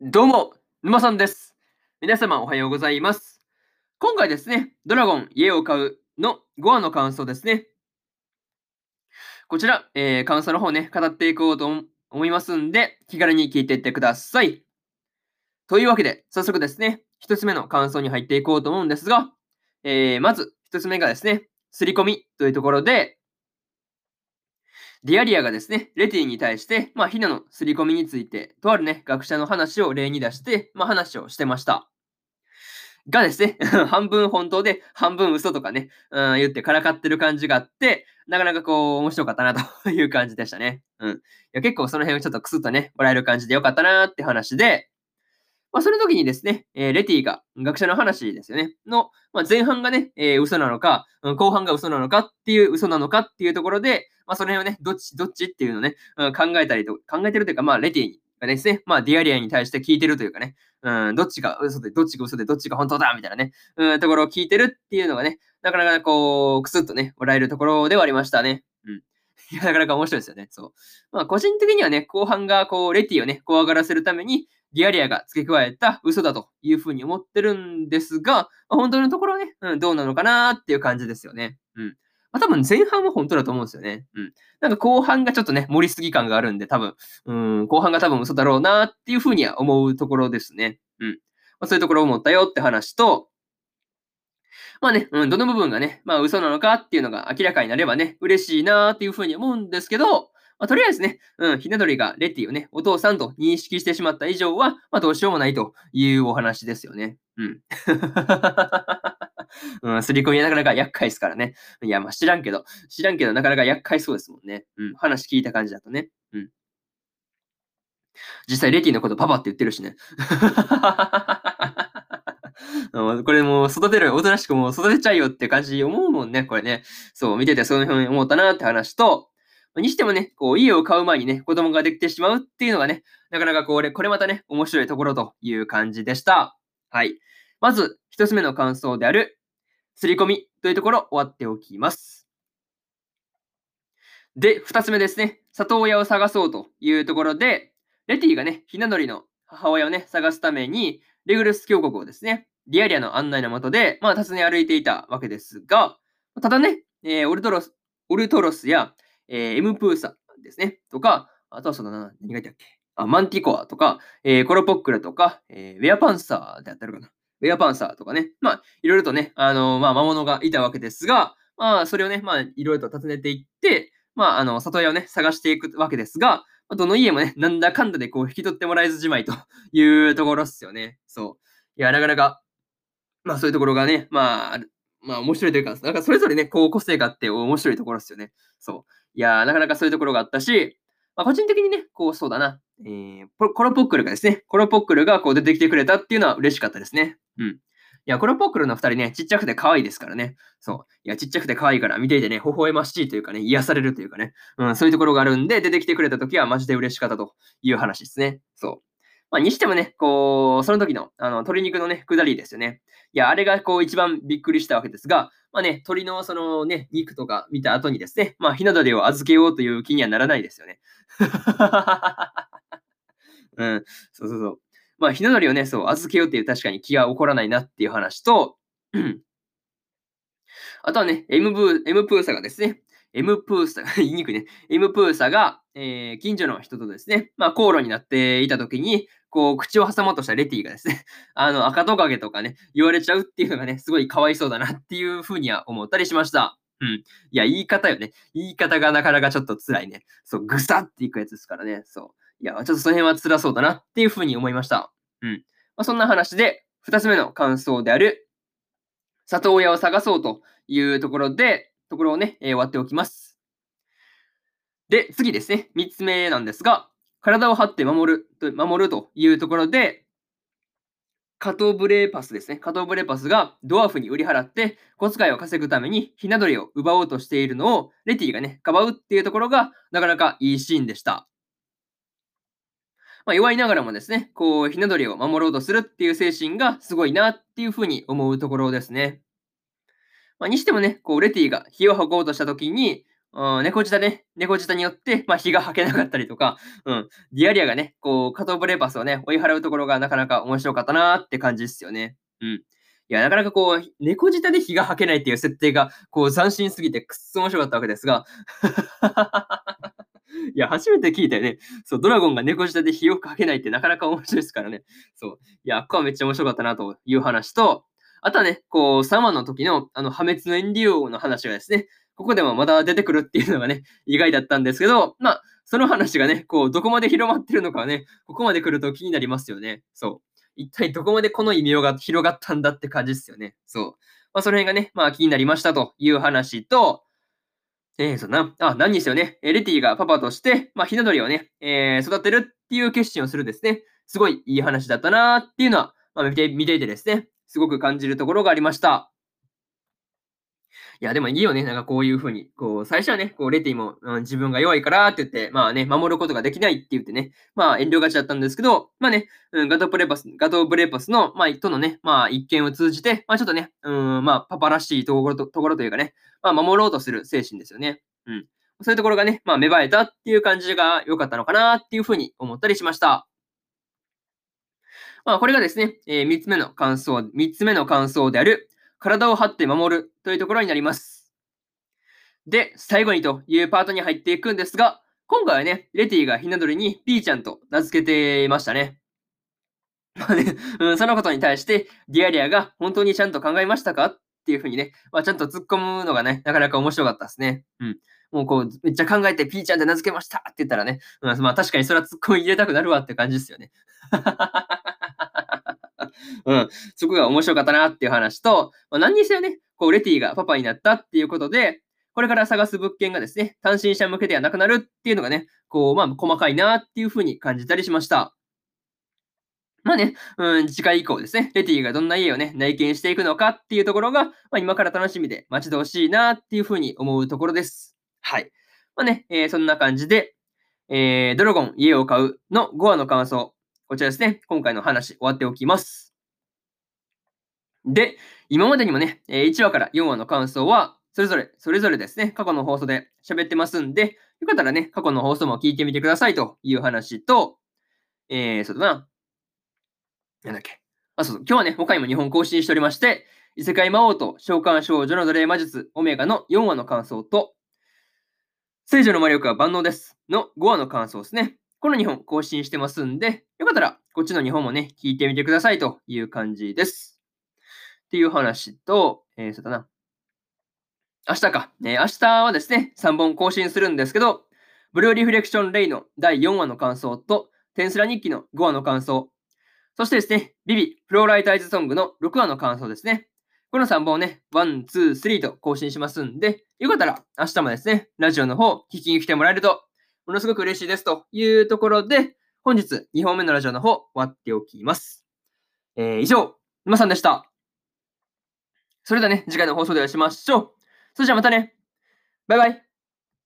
どうも、沼さんです。皆様おはようございます。今回ですね、ドラゴン家を買うの5話の感想ですね。こちら、えー感想の方ね、語っていこうと思いますんで、気軽に聞いていってください。というわけで、早速ですね、一つ目の感想に入っていこうと思うんですが、えーまず一つ目がですね、刷り込みというところで、ディアリアがですね、レティに対して、まあ、ヒナの刷り込みについて、とあるね、学者の話を例に出して、まあ、話をしてました。がですね、半分本当で、半分嘘とかね、うん、言ってからかってる感じがあって、なかなかこう、面白かったなという感じでしたね。うん。いや結構その辺をちょっとクスッとね、もらえる感じでよかったなーって話で、まあ、その時にですね、えーレティが学者の話ですよね、の、まあ、前半がね、えー嘘なのか、後半が嘘なのかっていう、嘘なのかっていうところで、まあ、その辺をね、どっち、どっちっていうのをね、うん考えたりと、考えてるというか、まあ、レティがですね、まあ、ディアリアに対して聞いてるというかね、うん、どっちが嘘で、どっちが嘘で、どっちが本当だみたいなね、うん、ところを聞いてるっていうのがね、なかなかこう、くすっとね、笑えるところではありましたね。うん。なかなか面白いですよね。そう。まあ、個人的にはね、後半がこう、レティをね、怖がらせるために、ディアリアが付け加えた嘘だというふうに思ってるんですが、まあ、本当のところね、うん、どうなのかなっていう感じですよね。うん。まあ、多分前半は本当だと思うんですよね。うん。なんか後半がちょっとね、盛りすぎ感があるんで、多分、うん、後半が多分嘘だろうなっていうふうには思うところですね。うん。まあ、そういうところを思ったよって話と、まあね、うん、どの部分がね、まあ嘘なのかっていうのが明らかになればね、嬉しいなっていうふうに思うんですけど、まあ、とりあえずね、うん、ひな鳥がレティをね、お父さんと認識してしまった以上は、まあどうしようもないというお話ですよね。うん。うん、刷り込みはなかなか厄介ですからね。いや、まあ知らんけど、知らんけどなかなか厄介そうですもんね。うん、話聞いた感じだとね。うん。実際、レティのことパパって言ってるしね。これもう育てる、おとなしくもう育てちゃいよって感じ思うもんね、これね。そう、見ててそういうふうに思ったなって話と、にしてもね、こう、家を買う前にね、子供ができてしまうっていうのがね、なかなかこれ、これまたね、面白いところという感じでした。はい。まず、一つ目の感想である、刷り込みというところ、終わっておきます。で、二つ目ですね、里親を探そうというところで、レティがね、ひな鳥の母親をね、探すために、レグルス峡谷をですね、ディアリアの案内のもとで、まあ、訪ね歩いていたわけですが、ただね、えーオルトロス、オルトロスや、えーエムプーサですね、とか、あとはその、何がいたっけ？あ、マンティコアとか、えーコロポックルとか、えーウェアパンサーであったるかな？ウェアパンサーとかね、まあ、いろいろとね、あのまあ、魔物がいたわけですが、まあ、それをね、まあ、いろいろと訪ねていって、まあ、あの、里親をね、探していくわけですが、どの家もね、なんだかんだでこう、引き取ってもらえずじまいというところっすよね。そう。いや、なかなか、まあそういうところがね、まあ、まあ面白いというか、なんかそれぞれね、こう個性があって面白いところですよね。そう。いやー、なかなかそういうところがあったし、まあ個人的にね、こうそうだな、えー、コロポックルがですね、コロポックルがこう出てきてくれたっていうのは嬉しかったですね。うん。いや、コロポックルの二人ね、ちっちゃくて可愛いですからね。そう。いや、ちっちゃくて可愛いから見ていてね、微笑ましいというかね、癒されるというかね、うん、そういうところがあるんで、出てきてくれた時はマジで嬉しかったという話ですね。そう。まあ、にしてもね、こう、その時の、あの、鶏肉のね、下りですよね。いや、あれがこう、一番びっくりしたわけですが、まあね、鶏のそのね、肉とか見た後にですね、まあ、ひな鳥を預けようという気にはならないですよね。うん、そうそうそう。まあ、ひな鳥をね、そう、預けようっていう確かに気が起こらないなっていう話と、あとはね、M ブー、M プーサがですね、M プーサ、言いにくいね。M プーサが、えー近所の人とですね、まあ、口論になっていたときに、こう、口を挟もうとしたレティがですね、あの、赤トカゲとかね、言われちゃうっていうのがね、すごいかわいそうだなっていうふうには思ったりしました。うん。いや、言い方よね。言い方がなかなかちょっと辛いね。そう、ぐさっていくやつですからね。そう。いや、ちょっとその辺は辛そうだなっていうふうに思いました。うん。まあ、そんな話で、二つ目の感想である、里親を探そうというところで、ところをね、えー終わっておきます。で、次ですね。三つ目なんですが、体を張って守ると守るというところで、カトブレーパスですね。カトブレーパスがドワーフに売り払って小遣いを稼ぐためにひな鳥を奪おうとしているのをレティがね、かばうっていうところがなかなかいいシーンでした。まあ、弱いながらもですね、こう、ひな鳥を守ろうとするっていう精神がすごいなっていうふうに思うところですね。まあ、にしてもね、こう、レティが火を吐こうとしたときに、うん、猫舌ね、猫舌によって、まあ、日が吐けなかったりとか、うん、ディアリアがね、こう、カトーブレーパスをね、追い払うところがなかなか面白かったなーって感じですよね。うん。いや、なかなかこう、猫舌で日が吐けないっていう設定が、こう、斬新すぎてくっそ面白かったわけですが、いや、初めて聞いたよね。そう、ドラゴンが猫舌で火をかけないってなかなか面白いですからね。そう。いや、ここはめっちゃ面白かったなという話と、あとはね、こう、3話の時の、あの、破滅のエンデュオの話がですね、ここでもまだ出てくるっていうのがね、意外だったんですけど、まあ、その話がね、こう、どこまで広まってるのかはね、ここまで来ると気になりますよね。そう。一体どこまでこの異名が広がったんだって感じですよね。そう。まあ、その辺がね、まあ気になりましたという話と、えー、そんな、あ、何にせよね、レティがパパとして、まあ、ひな鳥をね、えー、育てるっていう決心をするですね、すごいいい話だったなっていうのは、まあ、見て、見ていてですね、すごく感じるところがありました。いや、でもいいよね。なんかこういう風に、こう、最初はね、こう、レティも、うん、自分が弱いからって言って、まあね、守ることができないって言ってね、まあ遠慮がちだったんですけど、まあね、うん、ガトーブレパス、ガトーブレパスの、まあ、とのね、まあ一見を通じて、まあちょっとね、うん、まあパパらしいところと、ところというかね、まあ守ろうとする精神ですよね。うん。そういうところがね、まあ芽生えたっていう感じが良かったのかなっていう風に思ったりしました。まあこれがですね、えー、3つ目の感想、3つ目の感想である、体を張って守るというところになります。で、最後にというパートに入っていくんですが、今回はね、レティがひな鳥にピーちゃんと名付けていましたね。まあね、うん、そのことに対して、ディアリアが本当にちゃんと考えましたかっていうふうにね、まあ、ちゃんと突っ込むのがね、なかなか面白かったですね。うん。もうこう、めっちゃ考えてピーちゃんで名付けましたって言ったらね、うん、まあ確かにそれは突っ込み入れたくなるわって感じですよね。うん、そこが面白かったなっていう話と、まあ、何にせよね、こう、レティがパパになったっていうことで、これから探す物件がですね、単身者向けではなくなるっていうのがね、こう、まあ、細かいなっていうふうに感じたりしました。まあね、うん、次回以降ですね、レティがどんな家をね、内見していくのかっていうところが、まあ、今から楽しみで待ち遠しいなっていうふうに思うところです。はい。まあね、えー、そんな感じで、えー、ドラゴン家を買うの5話の感想、こちらですね、今回の話終わっておきます。で、今までにもね、1話から4話の感想は、それぞれ、それぞれですね、過去の放送で喋ってますんで、よかったらね、過去の放送も聞いてみてくださいという話と、えー、そうだな。なんだっけ。あ、そうそう。今日はね、他にも日本更新しておりまして、異世界魔王と召喚少女の奴隷魔術オメガの4話の感想と、聖女の魔力は万能ですの5話の感想ですね。この2本更新してますんで、よかったらこっちの2本もね、聞いてみてくださいという感じです。っていう話と、えー、そうだな。明日か。えー、明日はですね、3本更新するんですけど、ブルーリフレクションレイの第4話の感想と、テンスラ日記の5話の感想、そしてですね、ビビ、フローライタイズソングの6話の感想ですね。この3本をね、1、2、3と更新しますんで、よかったら明日もですね、ラジオの方聞きに来てもらえると、ものすごく嬉しいですというところで、本日2本目のラジオの方終わっておきます。えー、以上、沼さんでした。それではね、次回の放送でお会いしましょう。それじゃあまたね。バイバイ。